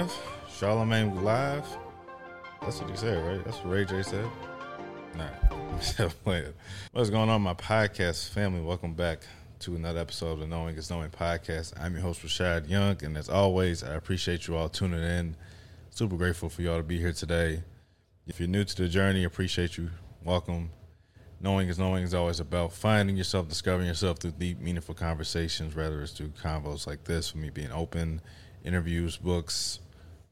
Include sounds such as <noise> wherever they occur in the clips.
live. Charlemagne live. That's what he said, right? That's what Ray J said. Nah, <laughs> What's going on, my podcast family? Welcome back to another episode of the Knowing is Knowing podcast. I'm your host, Rashad Young, and as always, I appreciate you all tuning in. Super grateful for y'all to be here today. If you're new to the journey, appreciate you. Welcome. Knowing is knowing is always about finding yourself, discovering yourself through deep, meaningful conversations, whether it's through convos like this, for me being open, interviews, books,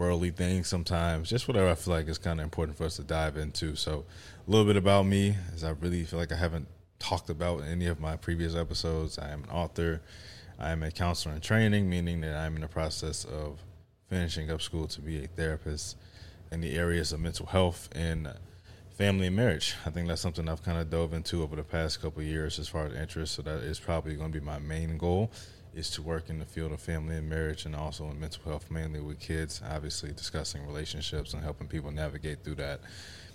worldly things sometimes, just whatever I feel like is kind of important for us to dive into. So, a little bit about me, as I really feel like I haven't talked about in any of my previous episodes. I am an author. I am a counselor in training, meaning that I'm in the process of finishing up school to be a therapist in the areas of mental health and family and marriage. I think that's something I've kind of dove into over the past couple years as far as interest. So that is probably going to be my main goal is to work in the field of family and marriage and also in mental health, mainly with kids, obviously discussing relationships and helping people navigate through that,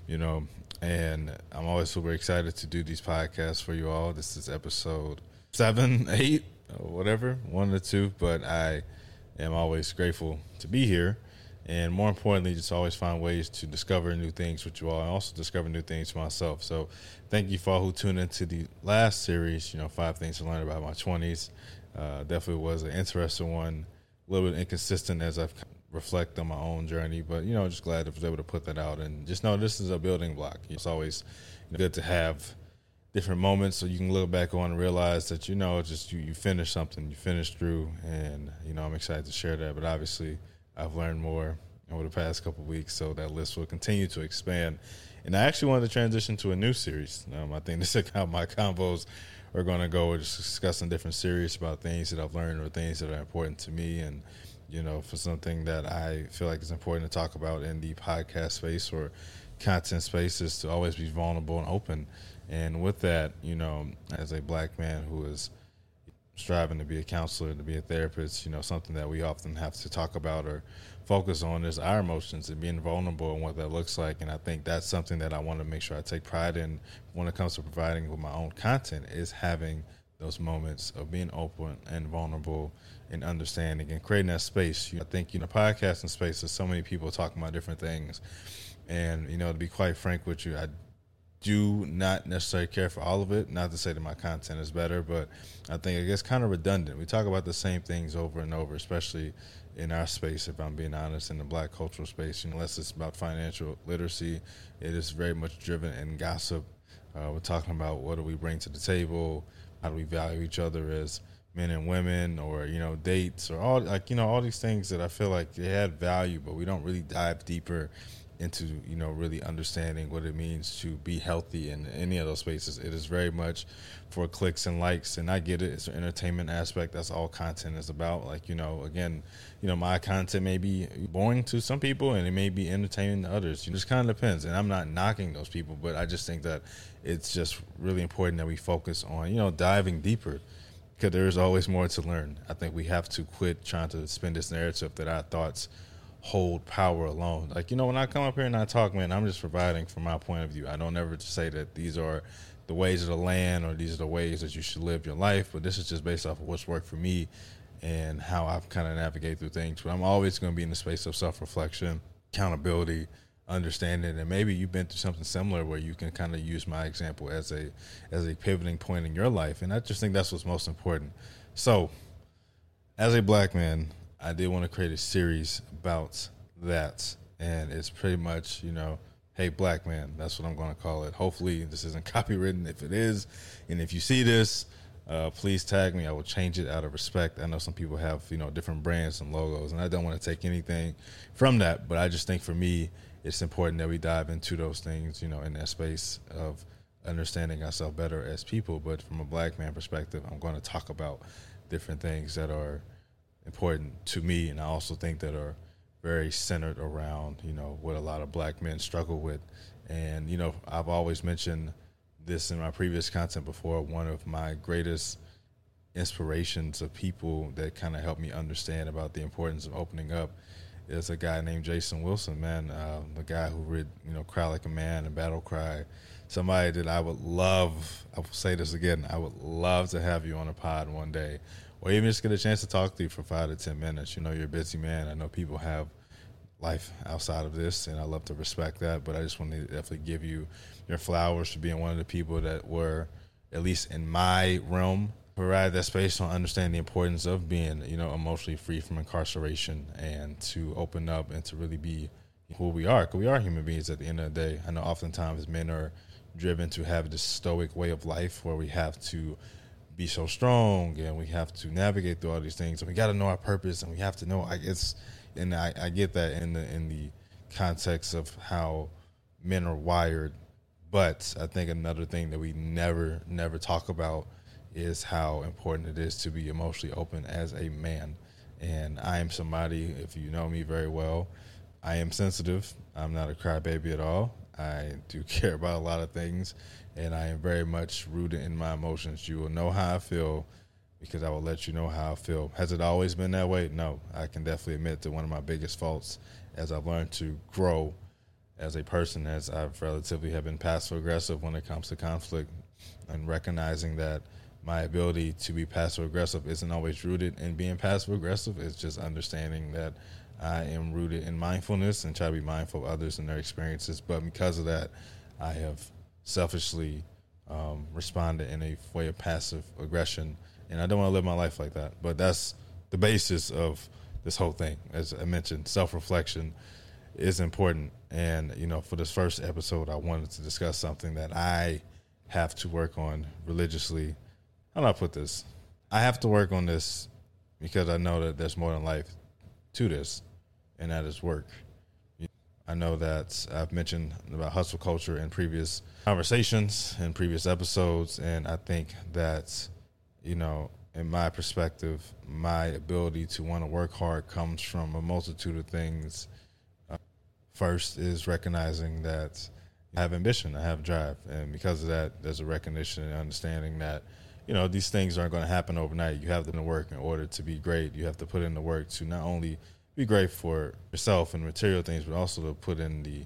you know. And I'm always super excited to do these podcasts for you all. This is episode seven, <laughs> eight, whatever, one or two, but I am always grateful to be here. And more importantly, just always find ways to discover new things with you all and also discover new things for myself. So thank you for all who tuned into the last series, you know, five things to learn about my 20s. Uh, definitely was an interesting one, a little bit inconsistent as I've reflect on my own journey, but you know, just glad I was able to put that out. And just know this is a building block. It's always good to have different moments so you can look back on and realize that you know just you, you finished something you finished through and you know i'm excited to share that. But obviously i've learned more over the past couple weeks so that list will continue to expand. And i actually wanted to transition to a new series. Um, i think <laughs> this is how my combos are going to go. We're discussing different series about things that I've learned or things that are important to me, and you know, for something that I feel like is important to talk about in the podcast space or content space is to always be vulnerable and open. And with that, you know, as a black man who is striving to be a counselor, to be a therapist, you know, something that we often have to talk about or focus on is our emotions and being vulnerable and what that looks like. And I think that's something that I want to make sure I take pride in when it comes to providing with my own content is having those moments of being open and vulnerable and understanding and creating that space. I think, you know, podcasting space, there's so many people talking about different things. And, you know, to be quite frank with you, I do not necessarily care for all of it. Not to say that my content is better, but I think it gets kind of redundant. We talk about the same things over and over, especially in our space, if I'm being honest, in the black cultural space, unless it's about financial literacy, it is very much driven in gossip. Uh, we're talking about what do we bring to the table, how do we value each other as men and women, or you know, dates, or all like you know, all these things that I feel like they had value, but we don't really dive deeper into you know really understanding what it means to be healthy in any of those spaces. It is very much for clicks and likes, and I get it. It's an entertainment aspect. That's all content is about. Like you know, again, you know, my content may be boring to some people, and it may be entertaining to others. It just kind of depends. And I'm not knocking those people, but I just think that it's just really important that we focus on you know diving deeper because there is always more to learn. I think we have to quit trying to spin this narrative that our thoughts hold power alone. Like, you know, when I come up here and I talk, man, I'm just providing from my point of view. I don't ever say that these are the ways of the land or these are the ways that you should live your life, but this is just based off of what's worked for me and how I've kind of navigate through things. But I'm always going to be in the space of self reflection, accountability, understanding, and maybe you've been through something similar where you can kind of use my example as a as a pivoting point in your life. And I just think that's what's most important. So, as a black man, I did want to create a series about that, and it's pretty much you know, hey, black man, that's what I'm going to call it. Hopefully, this isn't <laughs> copywritten. If it is, and if you see this, uh, please tag me. I will change it out of respect. I know some people have you know different brands and logos, and I don't want to take anything from that. But I just think for me, it's important that we dive into those things, you know, in that space of understanding ourselves better as people. But from a black man perspective, I'm going to talk about different things that are important to me, and I also think that are very centered around you know what a lot of black men struggle with. And you know, I've always mentioned this in my previous content before. One of my greatest inspirations of people that kind of helped me understand about the importance of opening up is a guy named Jason Wilson, man, uh, the guy who read, you know, Cry Like a Man and Battle Cry. Somebody that I would love, I will say this again, I would love to have you on a pod one day or even just get a chance to talk to you for five to ten minutes. You know, you're a busy man. I know people have life outside of this, and I love to respect that. But I just want to definitely give you your flowers for being one of the people that were, at least in my realm, provide that space to understand the importance of being, you know, emotionally free from incarceration and to open up and to really be who we are. Because we are human beings at the end of the day. I know oftentimes men are driven to have this stoic way of life where we have to be so strong and we have to navigate through all these things and we got to know our purpose and we have to know I it's and I, I get that in the in the context of how men are wired but I think another thing that we never never talk about is how important it is to be emotionally open as a man. And I am somebody if you know me very well I am sensitive. I'm not a crybaby at all. I do <laughs> care about a lot of things and I am very much rooted in my emotions. You will know how I feel because I will let you know how I feel. Has it always been that way? No. I can definitely admit that one of my biggest faults as I've learned to grow as a person, as I've relatively have been passive aggressive when it comes to conflict and recognizing that my ability to be passive aggressive isn't always rooted in being passive aggressive. It's just understanding that I am rooted in mindfulness and try to be mindful of others and their experiences. But because of that, I have selfishly um, responded in a way of passive aggression, and I don't want to live my life like that. But that's the basis of this whole thing. As I mentioned, self reflection is important, and you know, for this first episode, I wanted to discuss something that I have to work on religiously. How do I put this? I have to work on this because I know that there's more than life to this, and that is work. I know that I've mentioned about hustle culture in previous conversations and previous episodes, and I think that, you know, in my perspective, my ability to want to work hard comes from a multitude of things. Uh, first is recognizing that I have ambition, I have drive, and because of that, there's a recognition and understanding that, you know, these things aren't going to happen overnight. You have to work in order to be great. You have to put in the work to not only be great for yourself and material things, but also to put in the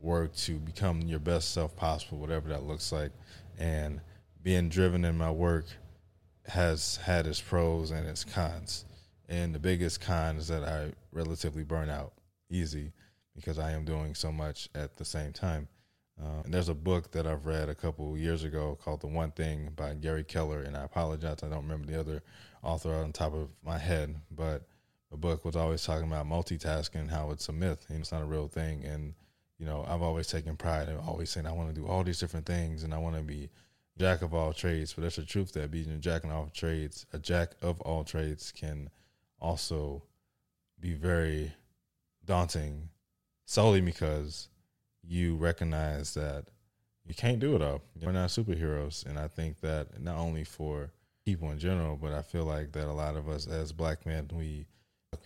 work to become your best self possible, whatever that looks like. And being driven in my work has had its pros and its cons. And the biggest con is that I relatively burn out easy because I am doing so much at the same time. Uh, and there's a book that I've read a couple years ago called The One Thing by Gary Keller. And I apologize, I don't remember the other author on top of my head, but the book was always talking about multitasking, how it's a myth and it's not a real thing. And you know, I've always taken pride in always saying I want to do all these different things and I want to be jack of all trades. But that's the truth that being a jack of all trades, a jack of all trades can also be very daunting solely because you recognize that you can't do it all. We're not superheroes. And I think that not only for people in general, but I feel like that a lot of us as black men, we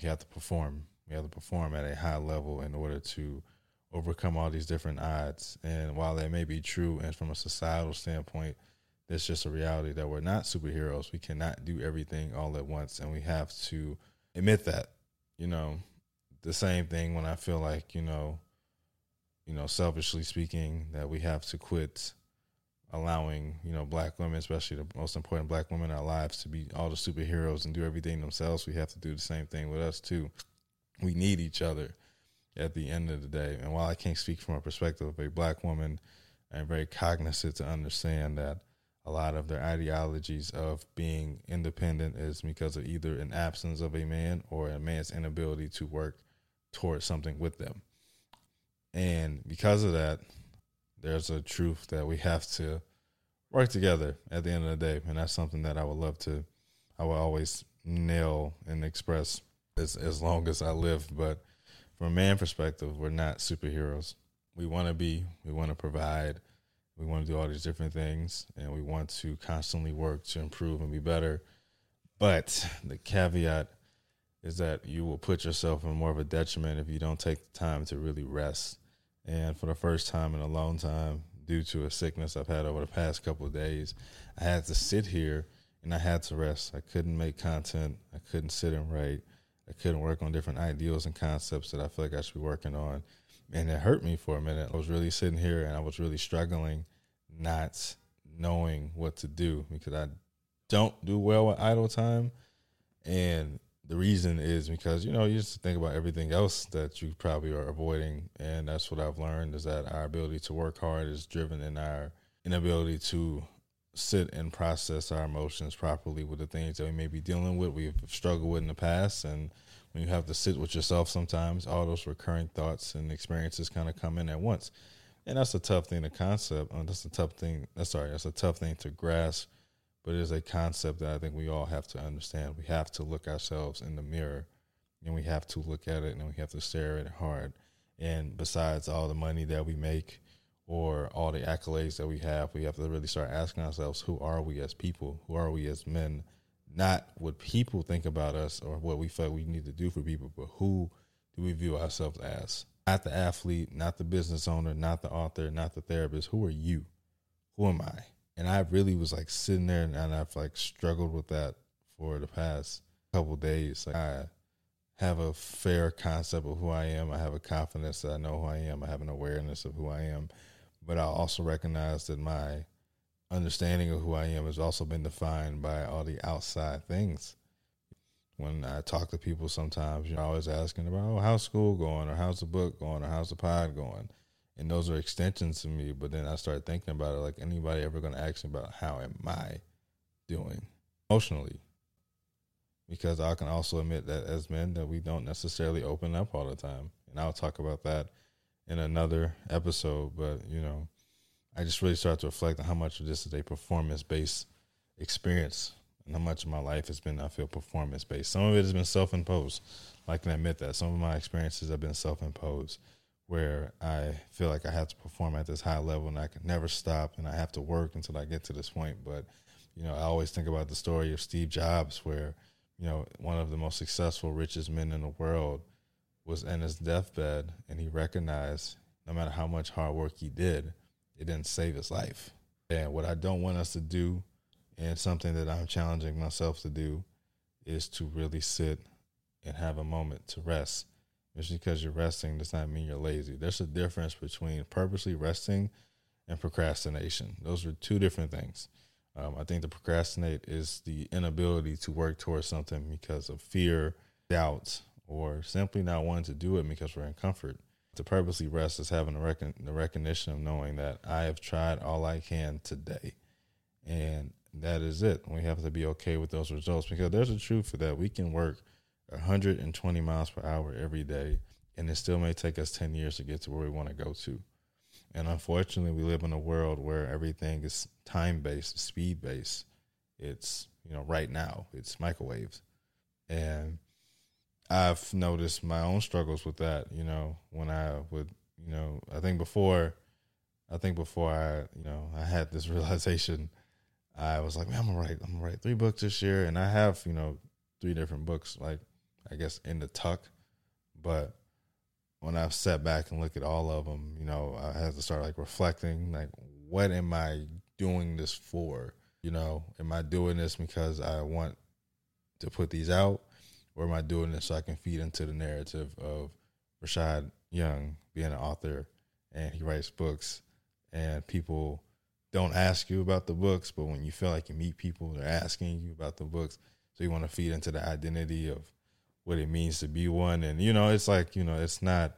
we have to perform. We have to perform at a high level in order to overcome all these different odds. And while that may be true, and from a societal standpoint, it's just a reality that we're not superheroes. We cannot do everything all at once, and we have to admit that. You know, the same thing when I feel like you know, you know, selfishly speaking, that we have to quit allowing you know black women, especially the most important black women in our lives, to be all the superheroes and do everything themselves. We have to do the same thing with us too. We need each other at the end of the day. And while I can't speak from a perspective of a black woman, I'm very cognizant to understand that a lot of their ideologies of being independent is because of either an absence of a man or a man's inability to work towards something with them. And because of that, there's a truth that we have to work together at the end of the day, and that's something that I would love to, I will always nail and express as as long as I live. But from a man perspective, we're not superheroes. We want to be, we want to provide, we want to do all these different things, and we want to constantly work to improve and be better. But the caveat is that you will put yourself in more of a detriment if you don't take the time to really rest and for the first time in a long time, due to a sickness I've had over the past couple of days, I had to sit here and I had to rest. I couldn't make content. I couldn't sit and write. I couldn't work on different ideals and concepts that I feel like I should be working on. And it hurt me for a minute. I was really sitting here and I was really struggling, not knowing what to do because I don't do well with idle time. And the reason is because you know you just think about everything else that you probably are avoiding, and that's what I've learned is that our ability to work hard is driven in our inability to sit and process our emotions properly with the things that we may be dealing with, we've struggled with in the past, and when you have to sit with yourself, sometimes all those recurring thoughts and experiences kind of come in at once, and that's a tough thing to concept. Uh, that's a tough thing. That's sorry, that's a tough thing to grasp but it is a concept that I think we all have to understand. We have to look ourselves in the mirror and we have to look at it and we have to stare at it hard. And besides all the money that we make or all the accolades that we have, we have to really start asking ourselves who are we as people? Who are we as men? Not what people think about us or what we feel we need to do for people, but who do we view ourselves as? Not the athlete, not the business owner, not the author, not the therapist. Who are you? Who am I? And I really was like sitting there and, and I've like struggled with that for the past couple days. Like I have a fair concept of who I am. I have a confidence that I know who I am. I have an awareness of who I am, but I also recognize that my understanding of who I am has also been defined by all the outside things. When I talk to people, sometimes you're always asking about, "Oh, how's school going?" or "How's the book going?" or "How's the pod going?" And those are extensions to me. But then I started thinking about it like anybody ever going to ask me about how am I doing emotionally? Because I can also admit that as men that we don't necessarily open up all the time, and I'll talk about that in another episode. But you know, I just really started to reflect on how much of this is a performance based experience and how much of my life has been I feel performance based. Some of it has been self imposed. I can admit that some of my experiences have been self imposed where I feel like I have to perform at this high level and I can never stop and I have to work until I get to this point. But, you know, I always think about the story of Steve Jobs where, you know, one of the most successful, richest men in the world was in his deathbed and he recognized no matter how much hard work he did, it didn't save his life. And what I don't want us to do, and something that I'm challenging myself to do, is to really sit and have a moment to rest just because you're resting does not mean you're lazy. There's a difference between purposely resting and procrastination. Those are two different things. Um, I think the procrastinate is the inability to work towards something because of fear, doubts, or simply not wanting to do it because we're in comfort. To purposely rest is having recon- the recognition of knowing that I have tried all I can today. And that is it. We have to be okay with those results because there's a truth for that. We can work 120 miles per hour every day, and it still may take us 10 years to get to where we want to go to. And unfortunately, we live in a world where everything is time based, speed based. It's, you know, right now, it's microwaves. And I've noticed my own struggles with that, you know, when I would, you know, I think before, I think before I, you know, I had this <laughs> realization, I was like, man, I'm gonna write, I'm gonna write three books this year. And I have, you know, three different books like I guess, in the tuck. But when I've sat back and look at all of them, you know, I had to start like reflecting, like, what am I doing this for? You know, am I doing this because I want to put these out, or am I doing this so I can feed into the narrative of Rashad Young being an author and he writes books, and people don't ask you about the books, but when you feel like you meet people, they're asking you about the books, so you want to feed into the identity of what it means to be one. And you know, it's like you know, it's not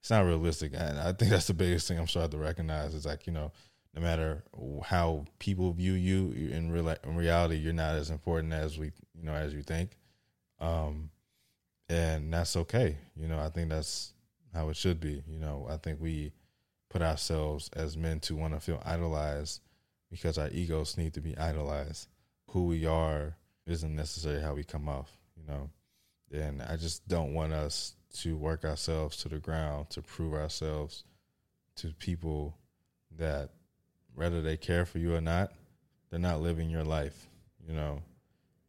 it's not realistic. And I think that's the biggest thing I'm starting to recognize. Is like you know, no matter how people view you in real in reality, you're not as important as we you know as you think. Um, and that's okay. You know, I think that's how it should be. You know, I think we put ourselves as men to want to feel idolized because our egos need to be idolized. Who we are isn't necessarily how we come off. You know, and I just don't want us to work ourselves to the ground to prove ourselves to people that whether they care for you or not, they're not living your life. You know,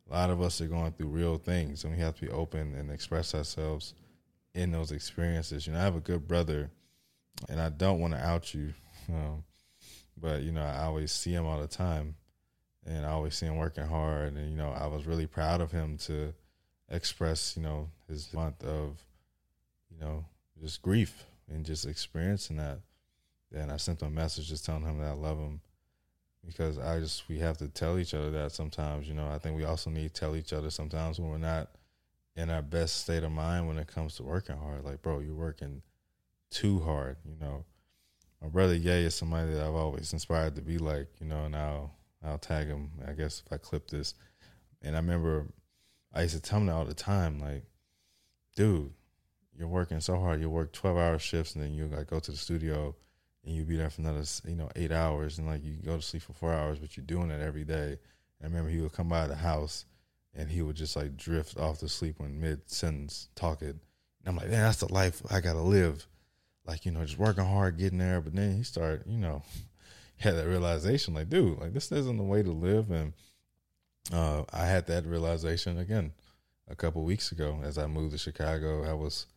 a lot of us are going through real things and we have to be open and express ourselves in those experiences. You know, I have a good brother and I don't want to out you, <laughs> um, but, you know, I always see him all the time and I always see him working hard. And, you know, I was really proud of him to express, you know, his month of, you know, just grief and just experiencing that. And I sent him a message just telling him that I love him because I just we have to tell each other that sometimes. You know, I think we also need to tell each other sometimes when we're not in our best state of mind when it comes to working hard. Like, bro, you're working too hard. You know, my brother Ye is somebody that I've always inspired to be like. You know, and I'll I'll tag him. I guess if I clip this, and I remember I used to tell him that all the time. Like, dude, you're working so hard. You work twelve hour shifts, and then you like go to the studio, and you be there for another you know eight hours, and like you go to sleep for four hours, but you're doing it every day. And I remember he would come by the house and he would just like drift off to sleep when mid sentence talking. And I'm like, man, that's the life I gotta live. Like, you know, just working hard, getting there. But then he started, you know, <laughs> had that realization, like, dude, like this isn't the way to live. And uh, I had that realization again a couple weeks ago as I moved to Chicago. I was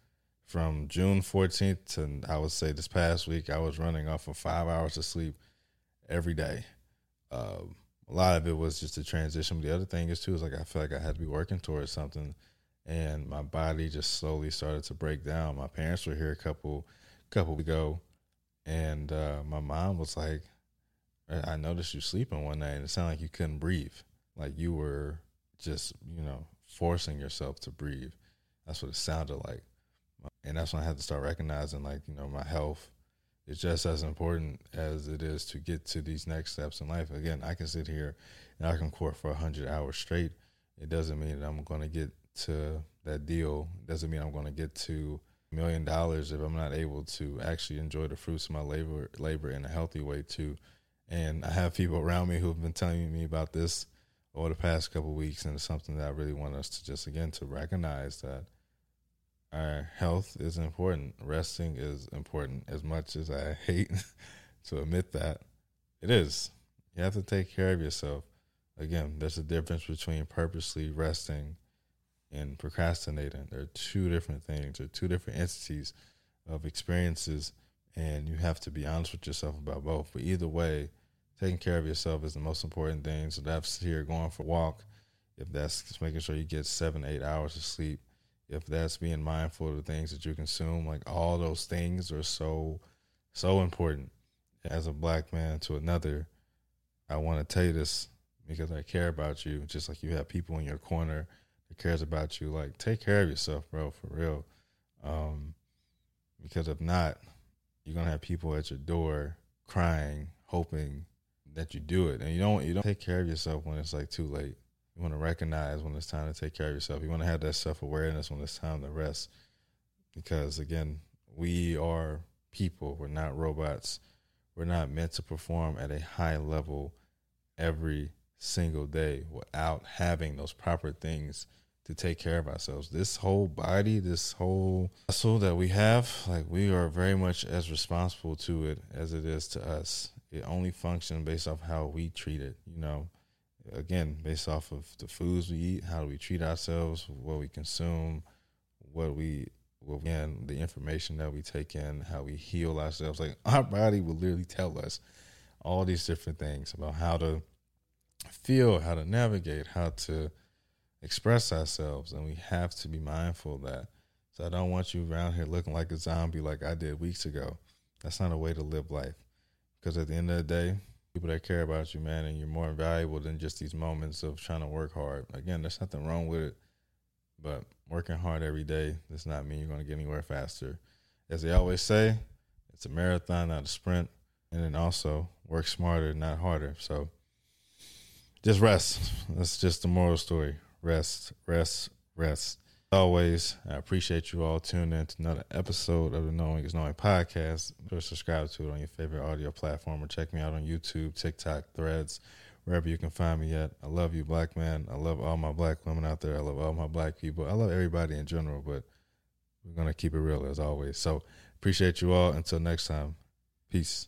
from June 14th to I would say this past week, I was running off of five hours of sleep every day. Um, a lot of it was just a transition. The other thing is too is like I feel like I had to be working towards something, and my body just slowly started to break down. My parents were here a couple couple ago, and uh, my mom was like, "I noticed you sleeping one night, and it sounded like you couldn't breathe, like you were just you know forcing yourself to breathe." That's what it sounded like, and that's when I had to start recognizing like you know my health is just as important as it is to get to these next steps in life. Again, I can sit here and I can court for 100 hours straight. It doesn't mean that I'm going to get to that deal. It doesn't mean I'm going to get to a million dollars if I'm not able to actually enjoy the fruits of my labor labor in a healthy way too. And I have people around me who have been telling me about this over the past couple weeks, and it's something that I really want us to just again to recognize that our health is important. Resting is important. As much as I <laughs> hate to admit that, it is. You have to take care of yourself. Again, there's a difference between purposely resting and procrastinating. They're two different things. They're two different entities of experiences, and you have to be honest with yourself about both. But either way, taking care of yourself is the most important thing. So that's here going for a walk. If that's making sure you get seven, eight hours of sleep if that's being mindful of the things that you consume, like all those things are so so important. As a black man to another, I want to tell you this because I care about you, just like you have people in your corner that cares about you. Like take care of yourself, bro, for real. Um, because if not, you're gonna have people at your door crying, hoping that you do it, and you don't you don't take care of yourself when it's like too late. You want to recognize when it's time to take care of yourself. You want to have that self awareness when it's time to rest. Because again, we are people. We're not robots. We're not meant to perform at a high level every single day without having those proper things to take care of ourselves. This whole body, this whole soul that we have, like we are very much as responsible to it as it is to us. It only functions based off how we treat it, you know again, based off of the foods we eat, how do we treat ourselves, what we consume, what we, well, again, the information that we take in, how we heal ourselves. Like <laughs> our body will literally tell us all these different things about how to feel, how to navigate, how to express ourselves, and we have to be mindful of that. So I don't want you around here looking like a zombie like I did weeks ago. That's not a way to live life. Because at the end of the day, people that care about you, man, and you're more valuable than just these moments of trying to work hard. Again, there's nothing wrong with it, but working hard every day does not mean you're going to get anywhere faster. As they always say, it's a marathon, not a sprint. And then also work smarter, not harder. So just rest. That's just the moral story. Rest, rest, rest always, I appreciate you all tuning in to another episode of the Knowing is Knowing podcast. Go subscribe to it on your favorite audio platform or check me out on YouTube, TikTok, Threads, wherever you can find me at. I love you, black man. I love all my black women out there. I love all my black people. I love everybody in general, but we're going to keep it real as always. So appreciate you all. Until next time, peace.